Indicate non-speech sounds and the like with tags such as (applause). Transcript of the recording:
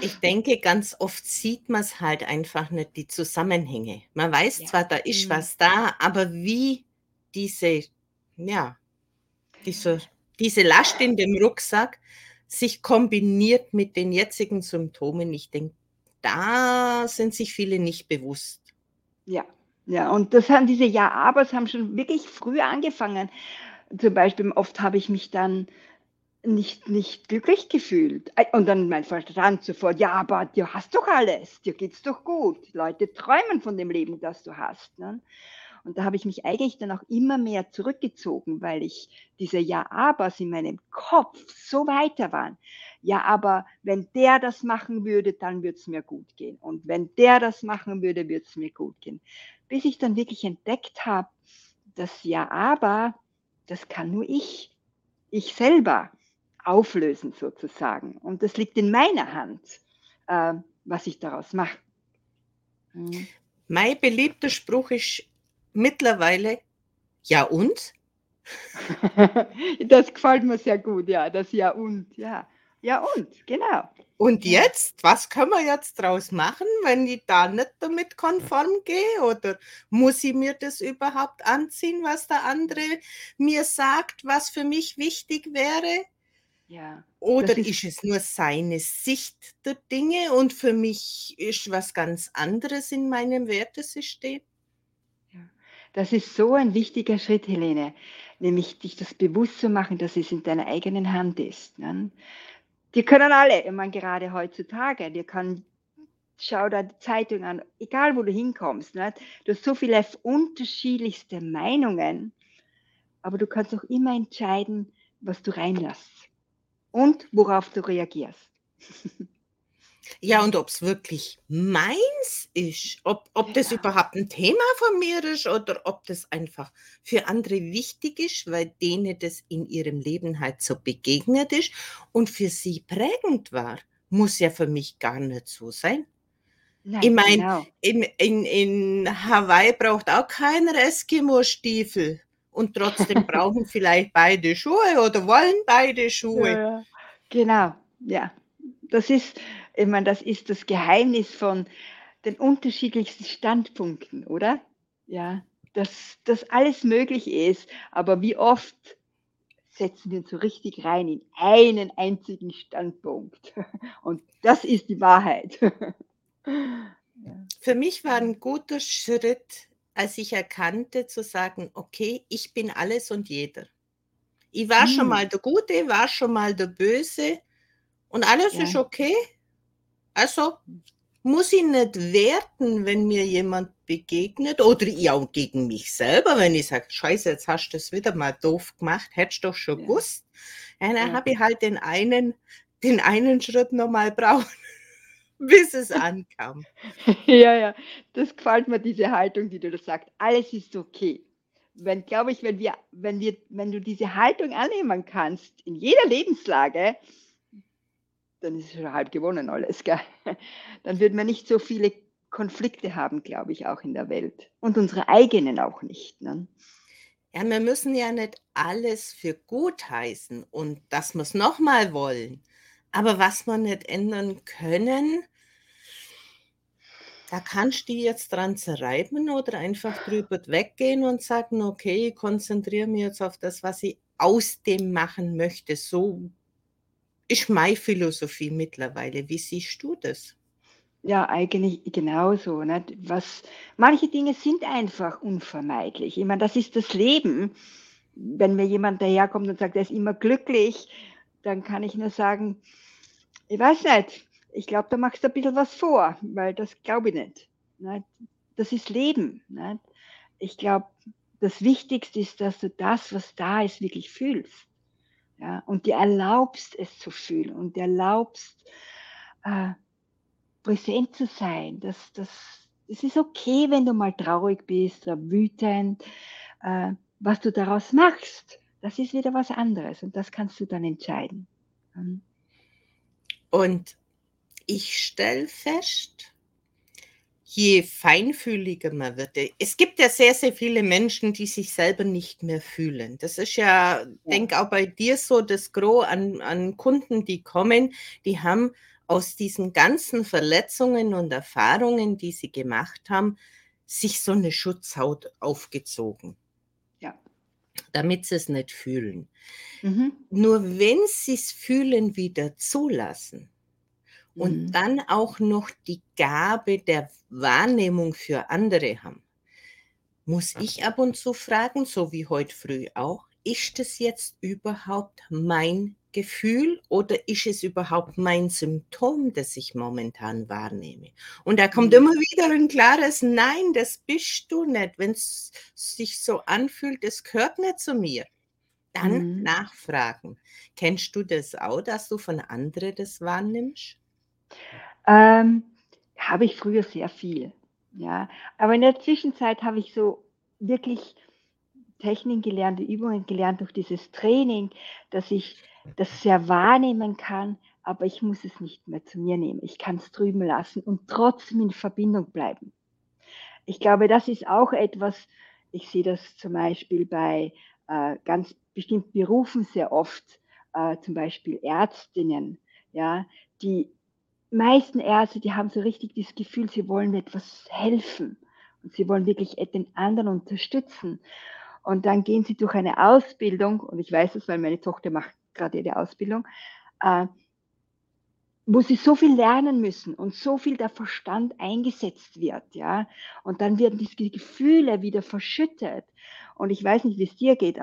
Ich denke, ganz oft sieht man es halt einfach nicht, die Zusammenhänge. Man weiß Ja. zwar, da ist Mhm. was da, aber wie diese, ja, diese, diese Last in dem Rucksack sich kombiniert mit den jetzigen Symptomen, ich denke, da sind sich viele nicht bewusst. Ja, ja, und das haben diese Ja-Abers haben schon wirklich früh angefangen. Zum Beispiel, oft habe ich mich dann nicht nicht glücklich gefühlt. Ei und dann mein Verstand sofort: „Ja, aber du hast doch alles. Dir geht's doch gut. Leute träumen von dem Leben, das du hast“, ne? Und da habe ich mich eigentlich dann auch immer mehr zurückgezogen, weil ich diese Ja-Abers in meinem Kopf so weiter waren. Ja, aber wenn der das machen würde, dann würde es mir gut gehen. Und wenn der das machen würde, würde es mir gut gehen. Bis ich dann wirklich entdeckt habe, das Ja, aber, das kann nur ich, ich selber auflösen sozusagen. Und das liegt in meiner Hand, äh, was ich daraus mache. Mhm. Mein beliebter Spruch ist mittlerweile: „Ja und?“ (laughs) Das gefällt mir sehr gut, ja, das Ja und, ja. Ja und, genau. Und jetzt? Was können wir jetzt draus machen, wenn ich da nicht damit konform gehe? Oder muss ich mir das überhaupt anziehen, was der andere mir sagt, was für mich wichtig wäre? Ja, Oder das ist ist es nur seine Sicht der Dinge und für mich ist was ganz anderes in meinem Wertesystem? Ja, das ist so ein wichtiger Schritt, Helene, nämlich dich das bewusst zu machen, dass es in deiner eigenen Hand ist, ne? Die können alle, ich meine, gerade heutzutage, dir kann schau dir die Zeitung an, egal wo du hinkommst, nicht? Du hast so viele unterschiedlichste Meinungen, aber du kannst auch immer entscheiden, was du reinlässt und worauf du reagierst. Ja, und ob's wirklich meins ist, ob ob das Genau. überhaupt 'n Thema von mir ist oder ob das einfach für andere wichtig ist, weil denen das in ihrem Leben halt so begegnet ist und für sie prägend war, muss ja für mich gar nicht so sein. Ich Nein, meine, genau. in in in Hawaii braucht auch keiner Eskimo-Stiefel und trotzdem (laughs) brauchen vielleicht beide Schuhe oder wollen beide Schuhe. ja. Genau, ja. Das ist ich meine, das ist das Geheimnis von den unterschiedlichsten Standpunkten, oder? Ja, dass dass alles möglich ist, aber wie oft setzen wir uns so richtig rein in einen einzigen Standpunkt. (laughs) Und das ist die Wahrheit. (laughs) Für mich war Mhm. 'n guter Schritt, als ich erkannte, zu sagen: „Okay, ich bin alles und jeder. Ich war schon mal Hm. der Gute, war schon mal der Böse und alles ist Ja. okay.“ Also, Hm. muss ich nicht werten, wenn mir jemand begegnet oder ich auch gegen mich selber, wenn ich sage: „Scheiße, jetzt hast du's wieder mal doof gemacht, hättest doch schon Ja. gewusst.“ Ja, dann Ja. habe ich halt den einen den einen Schritt noch mal braucht, bis es ankam. (laughs) Ja, ja, das gefällt mir, diese Haltung, die du da sagst. Alles ist okay. Wenn glaube ich, wenn wir wenn wir wenn du diese Haltung annehmen kannst in jeder Lebenslage dann ist schon halb gewonnen alles, gell? (laughs) Dann würden wir nicht so viele Konflikte haben, glaube ich, auch in der Welt und unsere eigenen auch nicht, ne? Ja, wir müssen ja nicht alles für gut heißen und dass wir's noch mal wollen. Aber was wir nicht ändern können da kannst dich jetzt dran zerreiben oder einfach drüber weggehen und sagen: „Okay, ich konzentriere mich jetzt auf das, was ich aus dem machen möchte.“ So ist meine Philosophie mittlerweile. Wie siehst du das? Ja, eigentlich genauso, nicht? Was manche Dinge sind einfach unvermeidlich. Ich meine, das ist das Leben. Wenn mir jemand daherkommt und sagt, er ist immer glücklich, dann kann ich nur sagen: „Ich weiß nicht, ich glaube, da machst du ein bisschen was vor, weil das glaube ich nicht“, nicht? Das ist Leben, nicht? Ich glaube, das Wichtigste ist, dass du das, was da ist, wirklich fühlst, ja, und dir erlaubst, es zu fühlen und dir erlaubst, äh, präsent zu sein. Das das es ist okay, wenn du mal traurig bist oder wütend. Äh, was du daraus machst, das ist wieder was anderes und das kannst du dann entscheiden. Mhm. Und ich stelle fest, je feinfühliger man wird es gibt ja sehr, sehr viele Menschen, die sich selber nicht mehr fühlen. Das ist ja, Ja. denke auch bei dir so, das Gros an an Kunden, die kommen, die haben aus diesen ganzen Verletzungen und Erfahrungen, die sie gemacht haben, sich so eine Schutzhaut aufgezogen. Ja. Damit sie es nicht fühlen. Mhm. Nur wenn sie es fühlen, wieder zulassen und Mhm. dann auch noch die Gabe der Wahrnehmung für andere haben, muss ich ab und zu fragen, so wie heute früh auch, ist es jetzt überhaupt mein Gefühl oder ist es überhaupt mein Symptom, das ich momentan wahrnehme? Und da kommt Mhm. immer wieder ein klares Nein, das bist du nicht. Wenn es sich so anfühlt, es gehört nicht zu mir. Dann Mhm. nachfragen. Kennst du das auch, dass du von anderen das wahrnimmst? Ähm, habe ich früher sehr viel, ja. Aber in der Zwischenzeit habe ich so wirklich Techniken gelernt, Übungen gelernt durch dieses Training, dass ich das sehr wahrnehmen kann, aber ich muss es nicht mehr zu mir nehmen. Ich kann es drüben lassen und trotzdem in Verbindung bleiben. Ich glaube, das ist auch etwas ich sehe das zum Beispiel bei, äh, ganz bestimmten Berufen sehr oft, äh, zum Beispiel Ärztinnen, ja. Die meisten Ärzte, die haben so richtig das Gefühl, sie wollen etwas helfen und sie wollen wirklich den anderen unterstützen. Und dann gehen sie durch eine Ausbildung und ich weiß das, weil meine Tochter macht grade ihre Ausbildung, äh wo sie so viel lernen müssen und so viel der Verstand eingesetzt wird, ja? Und dann werden diese Gefühle wieder verschüttet. Und ich weiß nicht, wie's dir geht,